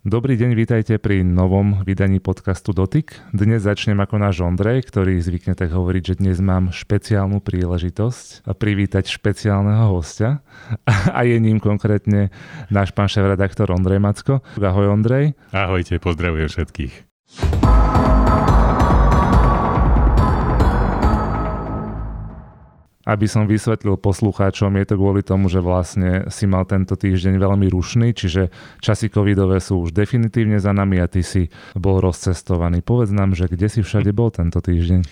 Dobrý deň, vítajte pri novom vydaní podcastu Dotyk. Dnes začnem ako náš Ondrej, ktorý zvykne tak hovoriť, že dnes mám špeciálnu príležitosť privítať špeciálneho hostia a je ním konkrétne náš pán šéf-redaktor Ondrej Macko. Ahoj Ondrej. Ahojte, pozdravujem všetkých. Aby som vysvetlil poslucháčom, je to kvôli tomu, že vlastne si mal tento týždeň veľmi rušný, čiže časy covidové sú už definitívne za nami a ty si bol rozcestovaný. Povedz nám, že kde si všade bol tento týždeň?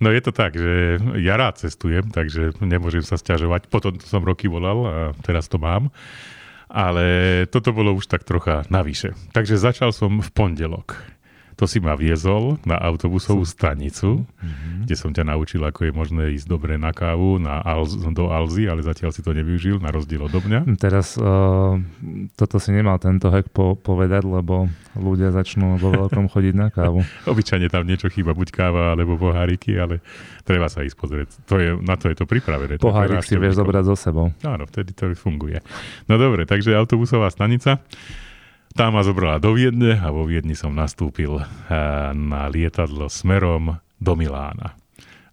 No je to tak, že ja rád cestujem, takže nemôžem sa stiažovať. Potom som roky volal a teraz to mám. Ale toto bolo už tak trocha navyše. Takže začal som v pondelok to si ma viezol na autobusovú stanicu, mm-hmm. kde som ťa naučil, ako je možné ísť dobre na kávu na Alz, do Alzy, ale zatiaľ si to nevyužil, na rozdiel odo mňa. Teraz uh, toto si nemal tento hack po- povedať, lebo ľudia začnú vo veľkom chodiť na kávu. Obyčajne tam niečo chýba, buď káva alebo poháriky, ale treba sa ísť pozrieť. To je, na to je to pripravené. Pohárik si vieš zobrať so sebou. Áno, vtedy to funguje. No dobre, takže autobusová stanica. Tá ma zobrala do Viedne a vo Viedni som nastúpil eh, na lietadlo smerom do Milána.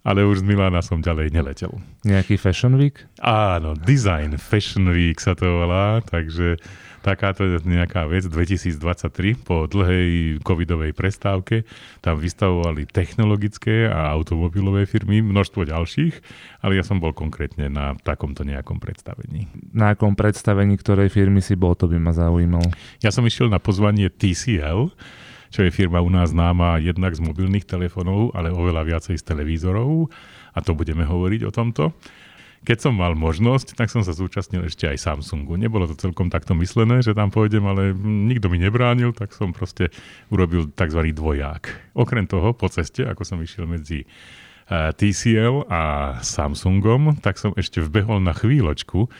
Ale už z Milána som ďalej neletel. Nejaký Fashion Week? Áno, Design Fashion Week sa to volá, takže takáto nejaká vec 2023 po dlhej covidovej prestávke. Tam vystavovali technologické a automobilové firmy, množstvo ďalších, ale ja som bol konkrétne na takomto nejakom predstavení. Na akom predstavení ktorej firmy si bol, to by ma zaujímalo. Ja som išiel na pozvanie TCL, čo je firma u nás známa jednak z mobilných telefónov, ale oveľa viacej z televízorov a to budeme hovoriť o tomto keď som mal možnosť, tak som sa zúčastnil ešte aj Samsungu. Nebolo to celkom takto myslené, že tam pôjdem, ale nikto mi nebránil, tak som proste urobil tzv. dvoják. Okrem toho, po ceste, ako som išiel medzi eh, TCL a Samsungom, tak som ešte vbehol na chvíľočku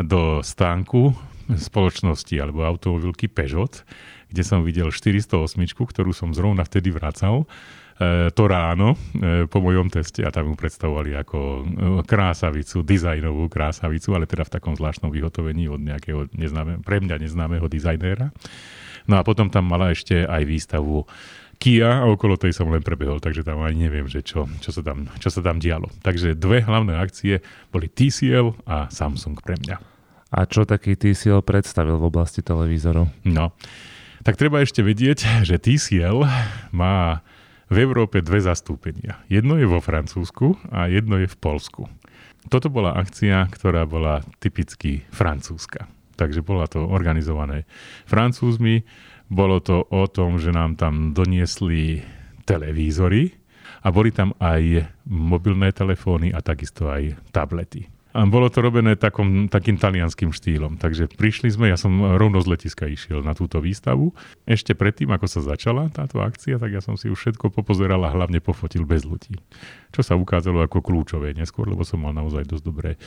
do stánku spoločnosti alebo automobilky Peugeot, kde som videl 408, ktorú som zrovna vtedy vracal E, to ráno e, po mojom teste a tam ju predstavovali ako e, krásavicu, dizajnovú krásavicu, ale teda v takom zvláštnom vyhotovení od nejakého neznáme, pre mňa neznámeho dizajnéra. No a potom tam mala ešte aj výstavu Kia a okolo tej som len prebehol, takže tam aj neviem, že čo, čo, sa tam, čo sa tam dialo. Takže dve hlavné akcie boli TCL a Samsung pre mňa. A čo taký TCL predstavil v oblasti televízorov? No, tak treba ešte vedieť, že TCL má v Európe dve zastúpenia. Jedno je vo Francúzsku a jedno je v Polsku. Toto bola akcia, ktorá bola typicky francúzska. Takže bola to organizované francúzmi. Bolo to o tom, že nám tam doniesli televízory a boli tam aj mobilné telefóny a takisto aj tablety. A bolo to robené takom, takým talianským štýlom. Takže prišli sme, ja som rovno z letiska išiel na túto výstavu. Ešte predtým, ako sa začala táto akcia, tak ja som si už všetko popozeral a hlavne pofotil bez ľudí. Čo sa ukázalo ako kľúčové neskôr, lebo som mal naozaj dosť dobré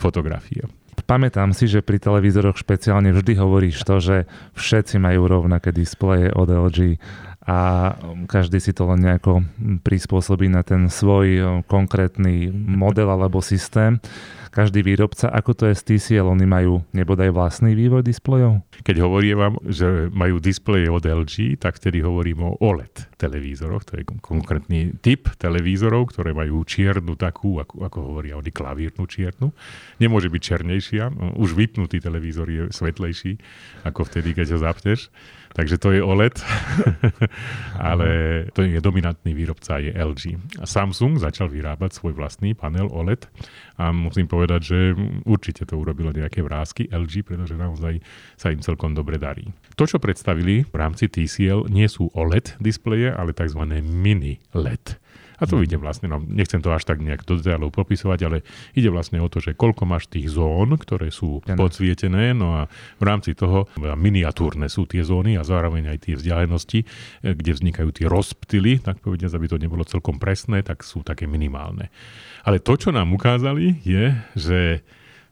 fotografie. Pamätám si, že pri televízoroch špeciálne vždy hovoríš to, že všetci majú rovnaké displeje od LG a každý si to len nejako prispôsobí na ten svoj konkrétny model alebo systém každý výrobca, ako to je s TCL, oni majú nebodaj vlastný vývoj displejov? Keď hovorím vám, že majú displeje od LG, tak vtedy hovorím o OLED televízoroch, to je konkrétny typ televízorov, ktoré majú čiernu takú, ako, ako hovoria oni, klavírnu čiernu. Nemôže byť černejšia, už vypnutý televízor je svetlejší ako vtedy, keď ho zapneš. Takže to je OLED, ale to je dominantný výrobca je LG. Samsung začal vyrábať svoj vlastný panel OLED a musím povedať, že určite to urobilo nejaké vrázky LG, pretože naozaj sa im celkom dobre darí. To, čo predstavili v rámci TCL, nie sú OLED displeje, ale tzv. mini LED. A to ide vlastne, no, nechcem to až tak nejak do detailov popisovať, ale ide vlastne o to, že koľko máš tých zón, ktoré sú podsvietené, no a v rámci toho miniatúrne sú tie zóny a zároveň aj tie vzdialenosti, eh, kde vznikajú tie rozptily, tak povediať, aby to nebolo celkom presné, tak sú také minimálne. Ale to, čo nám ukázali, je, že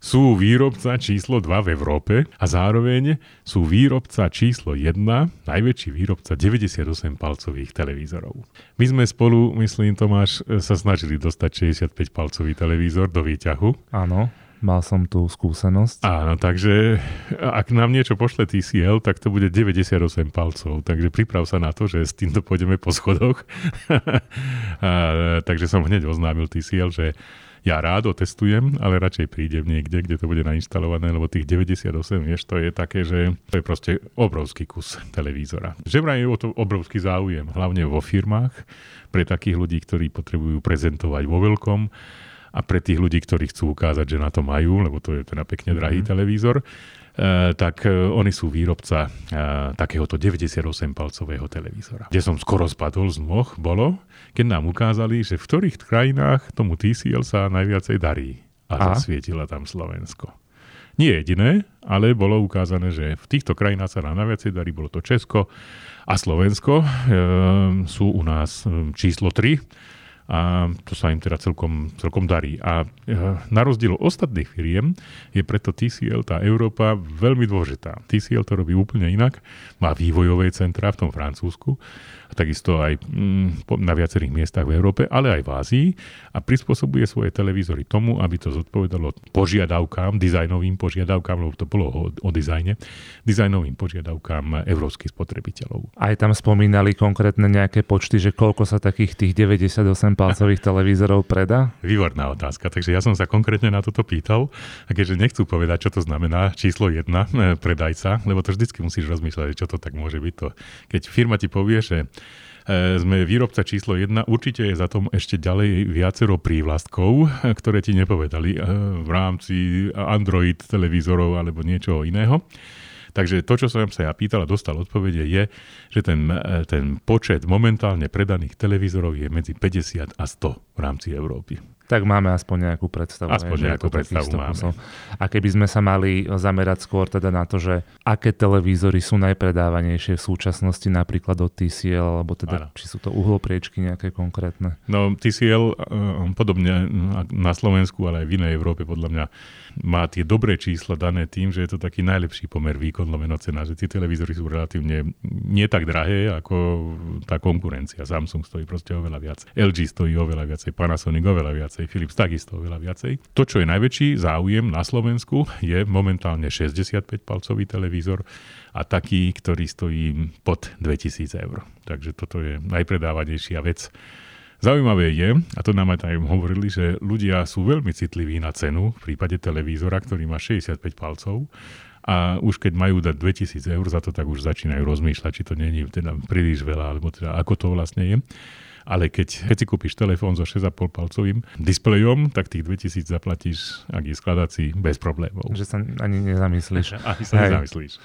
sú výrobca číslo 2 v Európe a zároveň sú výrobca číslo 1, najväčší výrobca 98 palcových televízorov. My sme spolu, myslím Tomáš, sa snažili dostať 65 palcový televízor do výťahu. Áno. mal som tú skúsenosť. Áno, takže ak nám niečo pošle TCL, tak to bude 98 palcov, takže priprav sa na to, že s týmto pôjdeme po schodoch. a, takže som hneď oznámil TCL, že ja rád otestujem, ale radšej prídem niekde, kde to bude nainštalované, lebo tých 98, vieš, to je také, že to je proste obrovský kus televízora. Že vraj je o to obrovský záujem, hlavne vo firmách, pre takých ľudí, ktorí potrebujú prezentovať vo veľkom a pre tých ľudí, ktorí chcú ukázať, že na to majú, lebo to je teda pekne drahý mm-hmm. televízor, tak uh, oni sú výrobca uh, takéhoto 98-palcového televízora. Kde som skoro spadol z moh, bolo, keď nám ukázali, že v ktorých krajinách tomu TCL sa najviacej darí. A, a? zasvietila tam Slovensko. Nie jediné, ale bolo ukázané, že v týchto krajinách sa nám najviacej darí. Bolo to Česko a Slovensko. E, sú u nás číslo 3 a to sa im teda celkom, celkom darí. A e, na rozdiel od ostatných firiem je preto TCL, tá Európa, veľmi dôležitá. TCL to robí úplne inak, má vývojové centra v tom Francúzsku, a takisto aj mm, na viacerých miestach v Európe, ale aj v Ázii a prispôsobuje svoje televízory tomu, aby to zodpovedalo požiadavkám, dizajnovým požiadavkám, lebo to bolo o, dizajne, dizajnovým požiadavkám európskych spotrebiteľov. Aj tam spomínali konkrétne nejaké počty, že koľko sa takých tých 98 palcových televízorov predá? Výborná otázka, takže ja som sa konkrétne na toto pýtal a keďže nechcú povedať, čo to znamená číslo 1 e, predajca, lebo to vždycky musíš rozmýšľať, čo to tak môže byť. To. Keď firma ti povie, že e, sme výrobca číslo 1, určite je za tom ešte ďalej viacero prívlastkov, ktoré ti nepovedali e, v rámci Android televízorov alebo niečoho iného. Takže to, čo som sa ja pýtal a dostal odpovede, je, že ten, e, ten počet momentálne predaných televízorov je medzi 50 a 100 v rámci Európy. Tak máme aspoň nejakú predstavu. Aspoň ne, nejakú predstavu máme. A keby sme sa mali zamerať skôr teda na to, že aké televízory sú najpredávanejšie v súčasnosti, napríklad od TCL, alebo teda ano. či sú to uhlopriečky nejaké konkrétne? No TCL, e, podobne na Slovensku, ale aj v inej Európe podľa mňa má tie dobré čísla dané tým, že je to taký najlepší pomer výkon lomeno cena, že tie televízory sú relatívne nie tak drahé ako tá konkurencia. Samsung stojí proste oveľa viac. LG stojí oveľa viacej, Panasonic oveľa viacej, Philips takisto oveľa viacej. To, čo je najväčší záujem na Slovensku, je momentálne 65-palcový televízor a taký, ktorý stojí pod 2000 eur. Takže toto je najpredávanejšia vec Zaujímavé je, a to nám aj tam hovorili, že ľudia sú veľmi citliví na cenu v prípade televízora, ktorý má 65 palcov a už keď majú dať 2000 eur za to, tak už začínajú rozmýšľať, či to není teda príliš veľa, alebo teda ako to vlastne je. Ale keď, keď si kúpiš telefón so 6,5 palcovým displejom, tak tých 2000 zaplatíš, ak je skladací, bez problémov. Že sa ani nezamyslíš. Ani sa nezamyslíš.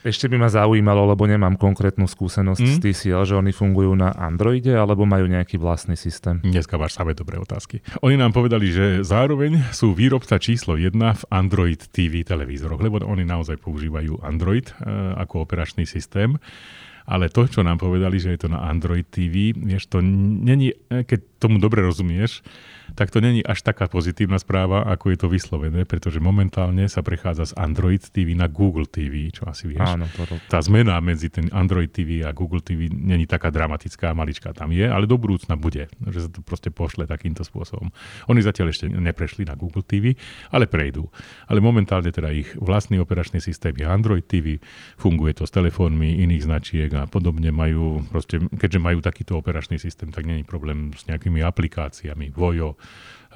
Ešte by ma zaujímalo, lebo nemám konkrétnu skúsenosť mm. z TCL, že oni fungujú na Androide alebo majú nejaký vlastný systém. Dneska máš samé dobré otázky. Oni nám povedali, že zároveň sú výrobca číslo 1 v Android TV televízoroch, lebo oni naozaj používajú Android e, ako operačný systém. Ale to, čo nám povedali, že je to na Android TV, vieš, to není, e, keď tomu dobre rozumieš, tak to není až taká pozitívna správa, ako je to vyslovené, pretože momentálne sa prechádza z Android TV na Google TV, čo asi vieš. Áno, to... Tá zmena medzi ten Android TV a Google TV není taká dramatická, maličká tam je, ale do budúcna bude, že sa to proste pošle takýmto spôsobom. Oni zatiaľ ešte neprešli na Google TV, ale prejdú. Ale momentálne teda ich vlastný operačný systém je Android TV, funguje to s telefónmi iných značiek a podobne majú, proste, keďže majú takýto operačný systém, tak není problém s nejakými aplikáciami, Vojo,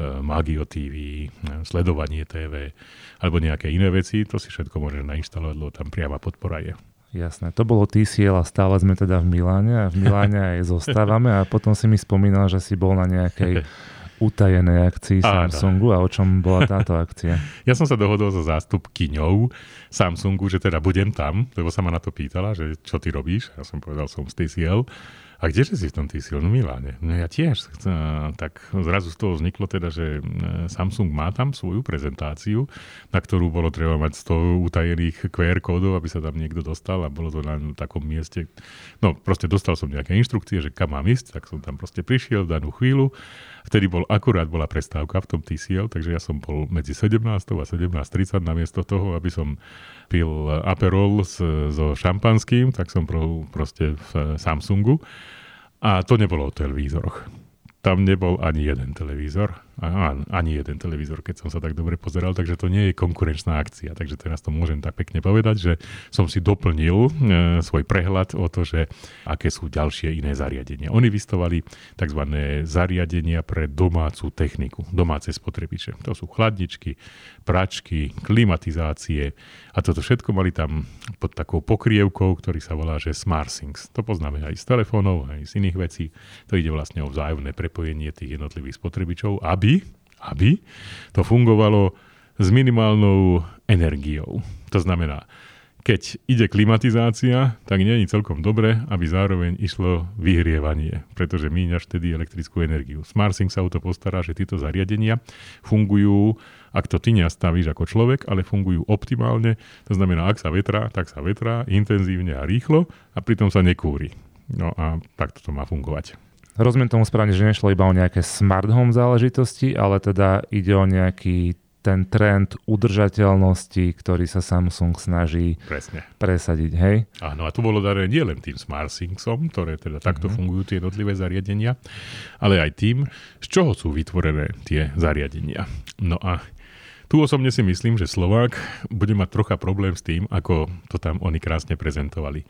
Magio TV, eh, sledovanie TV alebo nejaké iné veci, to si všetko môže nainštalovať, lebo tam priama podpora je. Jasné, to bolo TCL a stále sme teda v Miláne a v Miláne aj zostávame a potom si mi spomínal, že si bol na nejakej utajenej akcii Samsungu a o čom bola táto akcia? Ja som sa dohodol so zástupkyňou Samsungu, že teda budem tam, lebo sa ma na to pýtala, že čo ty robíš. Ja som povedal, som z TCL a kdeže si v tom ty No Miláne? No ja tiež. Tak zrazu z toho vzniklo teda, že e, Samsung má tam svoju prezentáciu, na ktorú bolo treba mať 100 utajených QR kódov, aby sa tam niekto dostal a bolo to na takom mieste. No proste dostal som nejaké inštrukcie, že kam mám ísť, tak som tam proste prišiel v danú chvíľu. Vtedy bol akurát bola prestávka v tom TCL, takže ja som bol medzi 17. a 17.30 namiesto toho, aby som pil Aperol s, so šampanským, tak som pro, proste v Samsungu. A to nebolo o televízoroch. Tam nebol ani jeden televízor. A, ani jeden televízor, keď som sa tak dobre pozeral, takže to nie je konkurenčná akcia. Takže teraz to môžem tak pekne povedať, že som si doplnil e, svoj prehľad o to, že aké sú ďalšie iné zariadenia. Oni vystovali tzv. zariadenia pre domácu techniku, domáce spotrebiče. To sú chladničky, pračky, klimatizácie a toto všetko mali tam pod takou pokrievkou, ktorý sa volá, že SmartSyncs. To poznáme aj z telefónov, aj z iných vecí. To ide vlastne o vzájomné prepojenie tých jednotlivých spotrebičov, aby, aby to fungovalo s minimálnou energiou. To znamená, keď ide klimatizácia, tak nie je celkom dobre, aby zároveň išlo vyhrievanie, pretože míňaš vtedy elektrickú energiu. SmartSync sa o to postará, že tieto zariadenia fungujú, ak to ty nestavíš ako človek, ale fungujú optimálne. To znamená, ak sa vetrá, tak sa vetrá intenzívne a rýchlo a pritom sa nekúri. No a takto to má fungovať. Rozumiem tomu správne, že nešlo iba o nejaké smart home záležitosti, ale teda ide o nejaký ten trend udržateľnosti, ktorý sa Samsung snaží Presne. presadiť, hej? Áno, a to bolo dané nie len tým SmartThingsom, ktoré teda takto uh-huh. fungujú tie jednotlivé zariadenia, ale aj tým, z čoho sú vytvorené tie zariadenia. No a tu osobne si myslím, že Slovák bude mať trocha problém s tým, ako to tam oni krásne prezentovali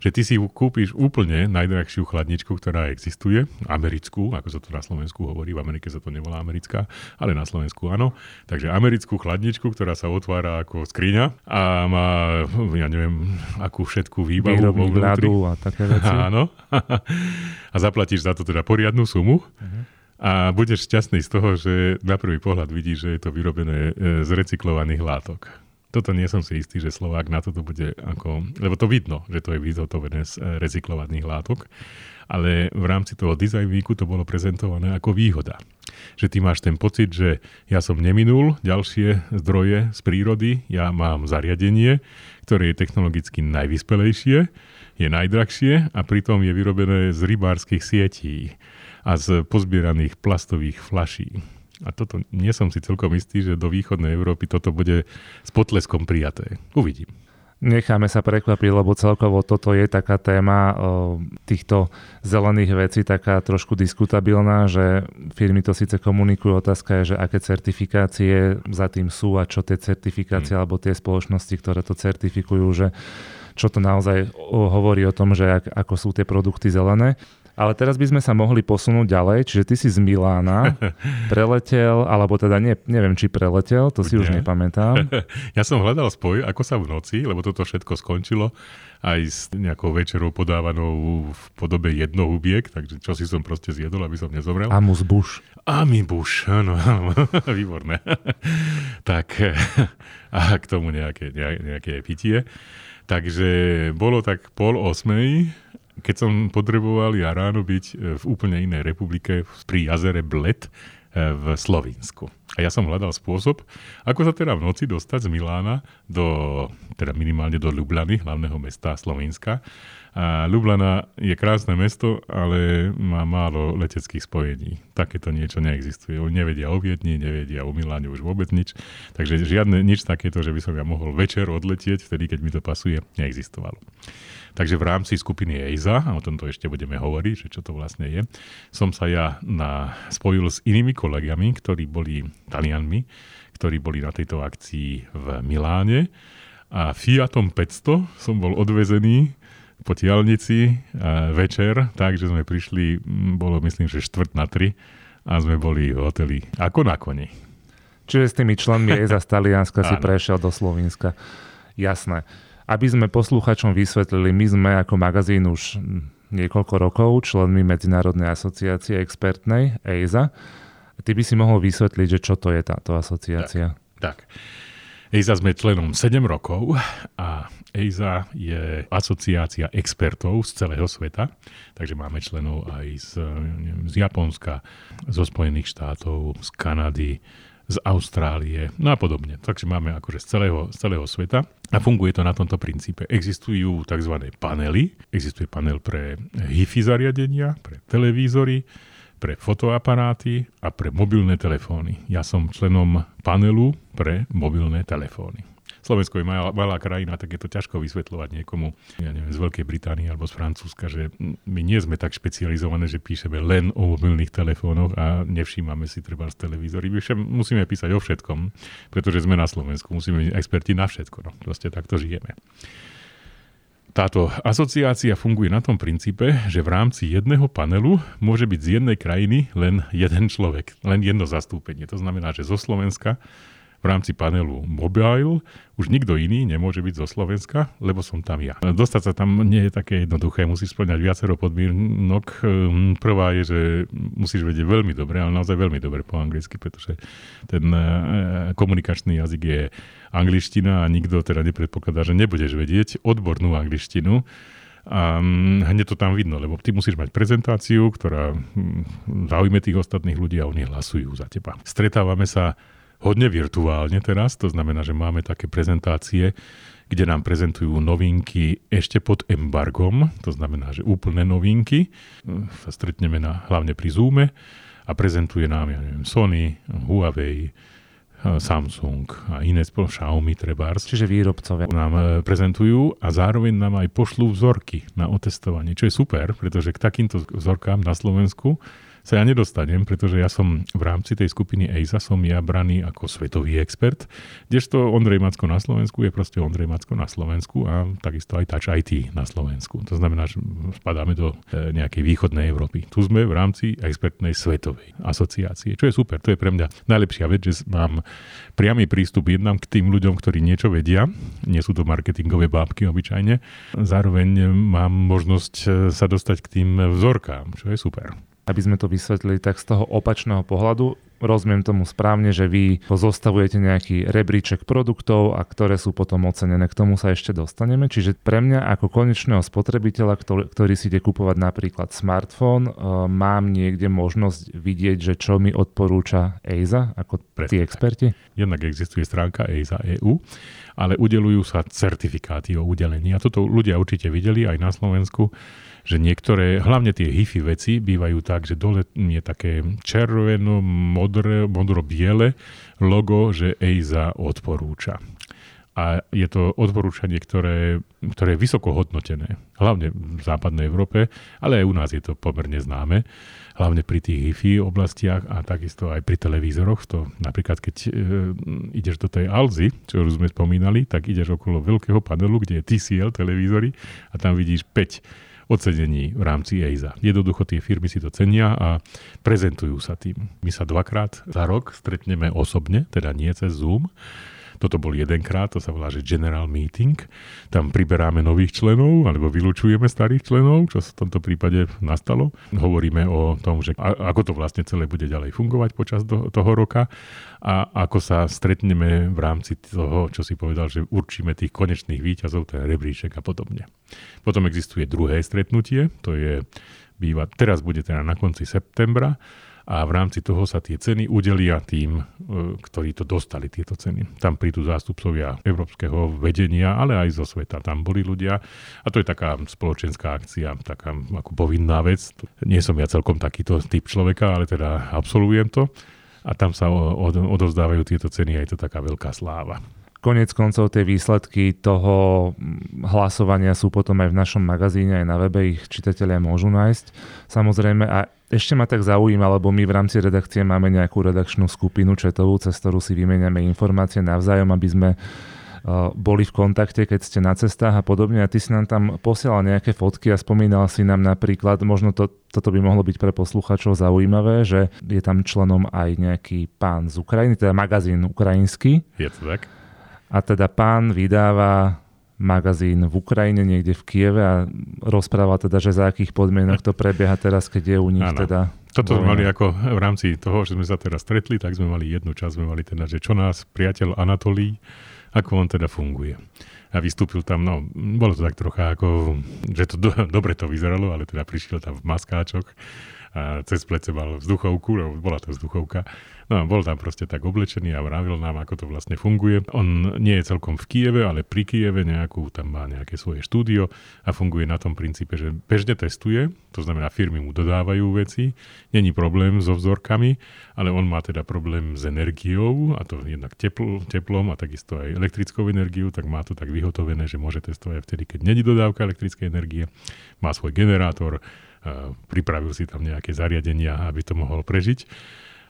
že ty si kúpiš úplne najdrahšiu chladničku, ktorá existuje, americkú, ako sa to na Slovensku hovorí, v Amerike sa to nevolá americká, ale na Slovensku áno. Takže americkú chladničku, ktorá sa otvára ako skriňa a má, ja neviem, akú všetku výbavu vo vnútri. a také veci. Áno. a zaplatíš za to teda poriadnu sumu. Uh-huh. A budeš šťastný z toho, že na prvý pohľad vidíš, že je to vyrobené e, z recyklovaných látok toto nie som si istý, že Slovák na toto bude ako... Lebo to vidno, že to je vyhotovené z eh, recyklovaných látok, ale v rámci toho design weeku to bolo prezentované ako výhoda. Že ty máš ten pocit, že ja som neminul ďalšie zdroje z prírody, ja mám zariadenie, ktoré je technologicky najvyspelejšie, je najdrahšie a pritom je vyrobené z rybárskych sietí a z pozbieraných plastových flaší. A toto nie som si celkom istý, že do východnej Európy toto bude s potleskom prijaté. Uvidím. Necháme sa prekvapiť, lebo celkovo toto je taká téma o, týchto zelených vecí, taká trošku diskutabilná, že firmy to síce komunikujú, otázka je, že aké certifikácie za tým sú a čo tie certifikácie hmm. alebo tie spoločnosti, ktoré to certifikujú, že čo to naozaj hovorí o tom, že ak, ako sú tie produkty zelené. Ale teraz by sme sa mohli posunúť ďalej, čiže ty si z Milána preletel, alebo teda nie, neviem, či preletel, to si už nepamätám. Ja som hľadal spoj, ako sa v noci, lebo toto všetko skončilo aj s nejakou večerou podávanou v podobe jednohubiek, takže čo si som proste zjedol, aby som nezomrel. Amus buš. Ami buš, áno, áno, výborné. tak a k tomu nejaké, nejaké pitie. Takže bolo tak pol osmej keď som potreboval ja ráno byť e, v úplne inej republike pri jazere Bled e, v Slovinsku. A ja som hľadal spôsob, ako sa teda v noci dostať z Milána do, teda minimálne do Ljubljany, hlavného mesta Slovenska. A Ljubljana je krásne mesto, ale má málo leteckých spojení. Takéto niečo neexistuje. Oni nevedia o Viedni, nevedia o Miláne už vôbec nič. Takže žiadne nič takéto, že by som ja mohol večer odletieť, vtedy, keď mi to pasuje, neexistovalo. Takže v rámci skupiny EISA, a o tomto ešte budeme hovoriť, že čo to vlastne je, som sa ja na, spojil s inými kolegami, ktorí boli Talianmi, ktorí boli na tejto akcii v Miláne a Fiatom 500 som bol odvezený po tialnici večer, takže sme prišli, bolo myslím, že štvrt na tri a sme boli v hoteli ako na koni. Čiže s tými členmi EISA z Talianska si prešiel do Slovenska. Jasné. Aby sme posluchačom vysvetlili, my sme ako magazín už niekoľko rokov členmi Medzinárodnej asociácie expertnej EISA. Ty by si mohol vysvetliť, že čo to je táto asociácia? Tak. tak. EISA sme členom 7 rokov a EISA je asociácia expertov z celého sveta, takže máme členov aj z, neviem, z Japonska, zo Spojených štátov, z Kanady, z Austrálie, no a podobne. Takže máme akože z celého, z celého sveta a funguje to na tomto princípe. Existujú tzv. panely, existuje panel pre HIFI zariadenia, pre televízory, pre fotoaparáty a pre mobilné telefóny. Ja som členom panelu pre mobilné telefóny. Slovensko je malá, malá krajina, tak je to ťažko vysvetľovať niekomu, ja neviem, z Veľkej Británie alebo z Francúzska, že my nie sme tak špecializované, že píšeme len o mobilných telefónoch a nevšímame si treba z televízory. My všem musíme písať o všetkom, pretože sme na Slovensku, musíme byť experti na všetko. No, proste takto žijeme. Táto asociácia funguje na tom princípe, že v rámci jedného panelu môže byť z jednej krajiny len jeden človek, len jedno zastúpenie. To znamená, že zo Slovenska v rámci panelu Mobile už nikto iný nemôže byť zo Slovenska, lebo som tam ja. Dostať sa tam nie je také jednoduché, musíš splňať viacero podmienok. Hm, prvá je, že musíš vedieť veľmi dobre, ale naozaj veľmi dobre po anglicky, pretože ten eh, komunikačný jazyk je angličtina a nikto teda nepredpokladá, že nebudeš vedieť odbornú angličtinu. A mm, hneď to tam vidno, lebo ty musíš mať prezentáciu, ktorá mm, zaujme tých ostatných ľudí a oni hlasujú za teba. Stretávame sa hodne virtuálne teraz, to znamená, že máme také prezentácie, kde nám prezentujú novinky ešte pod embargom, to znamená, že úplné novinky. Sa stretneme na, hlavne pri Zoome a prezentuje nám, ja neviem, Sony, Huawei, Samsung a iné spolo Xiaomi trebárs. Čiže výrobcovia. Nám e, prezentujú a zároveň nám aj pošlú vzorky na otestovanie, čo je super, pretože k takýmto vzorkám na Slovensku sa ja nedostanem, pretože ja som v rámci tej skupiny EISA som ja braný ako svetový expert, kdežto Ondrej Macko na Slovensku je proste Ondrej Macko na Slovensku a takisto aj Touch IT na Slovensku. To znamená, že spadáme do e, nejakej východnej Európy. Tu sme v rámci expertnej svetovej asociácie, čo je super. To je pre mňa najlepšia vec, že mám priamy prístup jednak k tým ľuďom, ktorí niečo vedia. Nie sú to marketingové bábky obyčajne. Zároveň mám možnosť e, sa dostať k tým vzorkám, čo je super aby sme to vysvetlili tak z toho opačného pohľadu. Rozumiem tomu správne, že vy zostavujete nejaký rebríček produktov a ktoré sú potom ocenené. K tomu sa ešte dostaneme. Čiže pre mňa ako konečného spotrebiteľa, ktorý, ktorý si ide kupovať napríklad smartfón, uh, mám niekde možnosť vidieť, že čo mi odporúča EISA ako Presne. tí experti? Jednak existuje stránka EISA EU, ale udelujú sa certifikáty o udelení. A toto ľudia určite videli aj na Slovensku že niektoré, hlavne tie HIFI veci, bývajú tak, že dole je také červeno, modré, modro-biele logo, že EISA odporúča. A je to odporúčanie, ktoré, ktoré je vysoko hodnotené, hlavne v západnej Európe, ale aj u nás je to pomerne známe, hlavne pri tých HIFI oblastiach a takisto aj pri televízoroch. To napríklad, keď e, ideš do tej Alzy, čo už sme spomínali, tak ideš okolo veľkého panelu, kde je TCL televízory a tam vidíš 5 ocenení v rámci EISA. Jednoducho tie firmy si to cenia a prezentujú sa tým. My sa dvakrát za rok stretneme osobne, teda nie cez Zoom, toto bol jedenkrát, to sa volá, že General Meeting. Tam priberáme nových členov, alebo vylúčujeme starých členov, čo v tomto prípade nastalo. Hovoríme o tom, že ako to vlastne celé bude ďalej fungovať počas toho roka a ako sa stretneme v rámci toho, čo si povedal, že určíme tých konečných výťazov, ten rebríček a podobne. Potom existuje druhé stretnutie, to je býva, teraz bude teda na konci septembra, a v rámci toho sa tie ceny udelia tým, e, ktorí to dostali, tieto ceny. Tam prídu zástupcovia európskeho vedenia, ale aj zo sveta. Tam boli ľudia a to je taká spoločenská akcia, taká ako povinná vec. Nie som ja celkom takýto typ človeka, ale teda absolvujem to a tam sa odovzdávajú tieto ceny a je to taká veľká sláva. Konec koncov tie výsledky toho hlasovania sú potom aj v našom magazíne, aj na webe ich čitatelia môžu nájsť. Samozrejme a ešte ma tak zaujíma, lebo my v rámci redakcie máme nejakú redakčnú skupinu četovú, cez ktorú si vymeniame informácie navzájom, aby sme boli v kontakte, keď ste na cestách a podobne a ty si nám tam posielal nejaké fotky a spomínal si nám napríklad, možno to, toto by mohlo byť pre posluchačov zaujímavé, že je tam členom aj nejaký pán z Ukrajiny, teda magazín ukrajinský. Je to tak? A teda pán vydáva magazín v Ukrajine, niekde v Kieve a rozpráva teda, že za akých podmienok to prebieha teraz, keď je u nich ano. teda toto sme mali ako v rámci toho, že sme sa teraz stretli, tak sme mali jednu časť, sme mali teda, že čo nás priateľ Anatolí, ako on teda funguje. A vystúpil tam, no, bolo to tak trocha ako, že to do, dobre to vyzeralo, ale teda prišiel tam v maskáčoch a cez plece mal vzduchovku, bola to vzduchovka No a bol tam proste tak oblečený a vravil nám, ako to vlastne funguje. On nie je celkom v Kieve, ale pri Kieve nejakú, tam má nejaké svoje štúdio a funguje na tom princípe, že bežne testuje, to znamená firmy mu dodávajú veci, není problém so vzorkami, ale on má teda problém s energiou, a to jednak tepl, teplom a takisto aj elektrickou energiou, tak má to tak vyhotovené, že môže testovať vtedy, keď není dodávka elektrickej energie, má svoj generátor, pripravil si tam nejaké zariadenia, aby to mohol prežiť.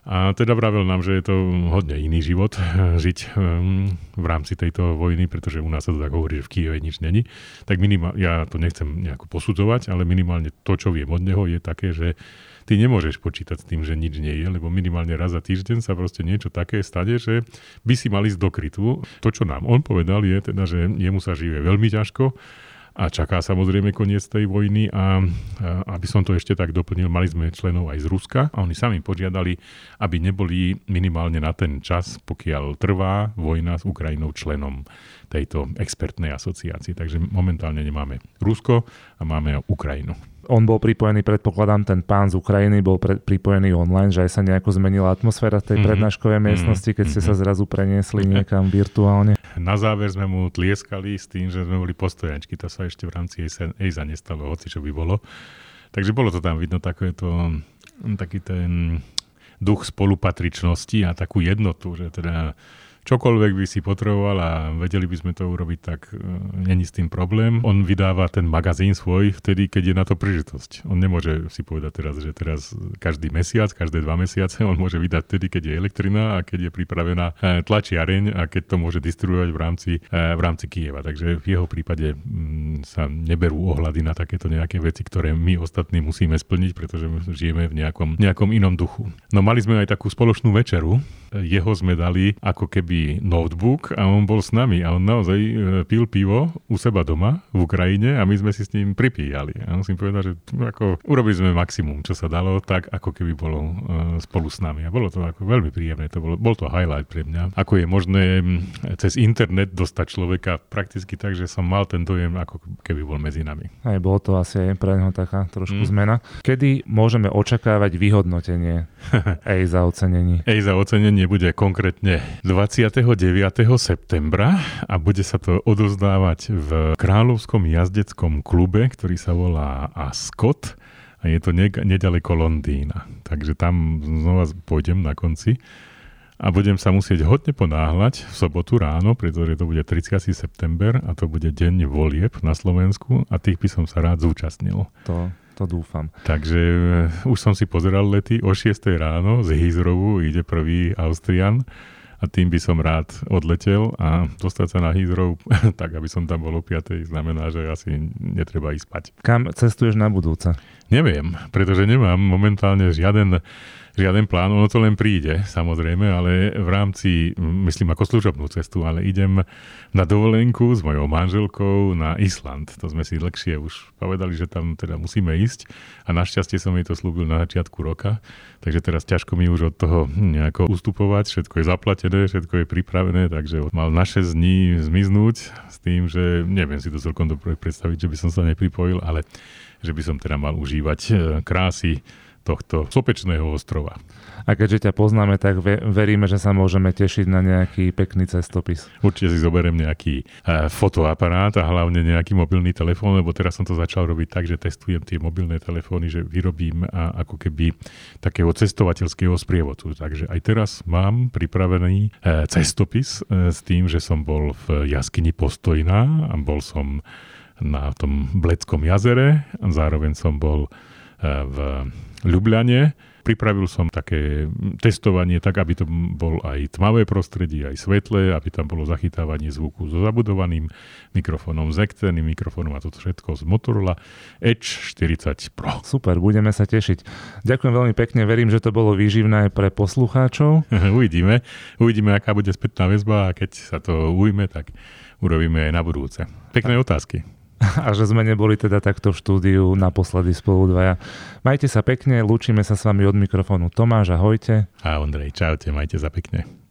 A teda vravel nám, že je to hodne iný život žiť ehm, v rámci tejto vojny, pretože u nás sa to tak hovorí, že v Kieve nič není. Tak minimál, ja to nechcem nejako posudzovať, ale minimálne to, čo viem od neho, je také, že ty nemôžeš počítať s tým, že nič nie je, lebo minimálne raz za týždeň sa proste niečo také stane, že by si mali ísť do krytu. To, čo nám on povedal, je teda, že jemu sa žije veľmi ťažko, a čaká samozrejme koniec tej vojny a, a aby som to ešte tak doplnil, mali sme členov aj z Ruska a oni sami požiadali, aby neboli minimálne na ten čas, pokiaľ trvá vojna s Ukrajinou členom tejto expertnej asociácii. Takže momentálne nemáme Rusko a máme Ukrajinu on bol pripojený, predpokladám, ten pán z Ukrajiny bol pre, pripojený online, že aj sa nejako zmenila atmosféra tej mm-hmm. prednáškovej mhm. miestnosti, keď ste sa zrazu preniesli niekam virtuálne. Na záver sme mu tlieskali s tým, že sme boli postojančky. To sa ešte v rámci EISA nestalo, hoci čo by bolo. Takže bolo to tam vidno takéto, taký ten duch spolupatričnosti a takú jednotu, že teda čokoľvek by si potreboval a vedeli by sme to urobiť, tak uh, není s tým problém. On vydáva ten magazín svoj vtedy, keď je na to príležitosť. On nemôže si povedať teraz, že teraz každý mesiac, každé dva mesiace, on môže vydať vtedy, keď je elektrina a keď je pripravená uh, tlačiareň a keď to môže distribuovať v rámci, uh, v rámci Kieva. Takže v jeho prípade um, sa neberú ohľady na takéto nejaké veci, ktoré my ostatní musíme splniť, pretože my žijeme v nejakom, nejakom inom duchu. No mali sme aj takú spoločnú večeru, jeho sme dali ako keby notebook a on bol s nami a on naozaj e, pil pivo u seba doma v Ukrajine a my sme si s ním pripíjali. A musím povedať, že ako urobili sme maximum, čo sa dalo, tak ako keby bolo uh, spolu s nami. A bolo to ako veľmi príjemné, to bolo, bol to highlight pre mňa. Ako je možné cez internet dostať človeka prakticky tak, že som mal ten dojem, ako keby bol medzi nami. Aj bolo to asi aj pre neho taká trošku mm. zmena. Kedy môžeme očakávať vyhodnotenie EI za ocenení? EI za ocenenie bude konkrétne 29. septembra a bude sa to odozdávať v Kráľovskom jazdeckom klube, ktorý sa volá Ascot a je to nedaleko Londýna. Takže tam znova pôjdem na konci a budem sa musieť hodne ponáhľať v sobotu ráno, pretože to bude 30. september a to bude deň volieb na Slovensku a tých by som sa rád zúčastnil. To to dúfam. Takže eh, už som si pozeral lety o 6 ráno z Hizrovu ide prvý Austrian a tým by som rád odletel a dostať sa na Heathrow, tak aby som tam bol o 5. znamená, že asi netreba ísť spať. Kam cestuješ na budúce? Neviem, pretože nemám momentálne žiaden žiaden plán, ono to len príde, samozrejme, ale v rámci, myslím ako služobnú cestu, ale idem na dovolenku s mojou manželkou na Island. To sme si dlhšie už povedali, že tam teda musíme ísť a našťastie som jej to slúbil na začiatku roka, takže teraz ťažko mi už od toho nejako ustupovať, všetko je zaplatené, všetko je pripravené, takže mal na 6 dní zmiznúť s tým, že neviem si to celkom dobre predstaviť, že by som sa nepripojil, ale že by som teda mal užívať e, krásy tohto sopečného ostrova. A keďže ťa poznáme, tak veríme, že sa môžeme tešiť na nejaký pekný cestopis. Určite si zoberiem nejaký uh, fotoaparát a hlavne nejaký mobilný telefón, lebo teraz som to začal robiť tak, že testujem tie mobilné telefóny, že vyrobím a ako keby takého cestovateľského sprievodcu. Takže aj teraz mám pripravený uh, cestopis uh, s tým, že som bol v jaskyni Postojná a bol som na tom Bleckom jazere a zároveň som bol v Ljubljane. Pripravil som také testovanie tak, aby to bol aj tmavé prostredie, aj svetlé, aby tam bolo zachytávanie zvuku so zabudovaným mikrofónom, s externým mikrofónom a toto všetko z Motorola Edge 40 Pro. Super, budeme sa tešiť. Ďakujem veľmi pekne, verím, že to bolo výživné pre poslucháčov. uvidíme, uvidíme, aká bude spätná väzba a keď sa to ujme, tak urobíme aj na budúce. Pekné otázky a že sme neboli teda takto v štúdiu naposledy spolu dvaja. Majte sa pekne, lúčime sa s vami od mikrofónu Tomáš, ahojte. A Ondrej, čaute, majte sa pekne.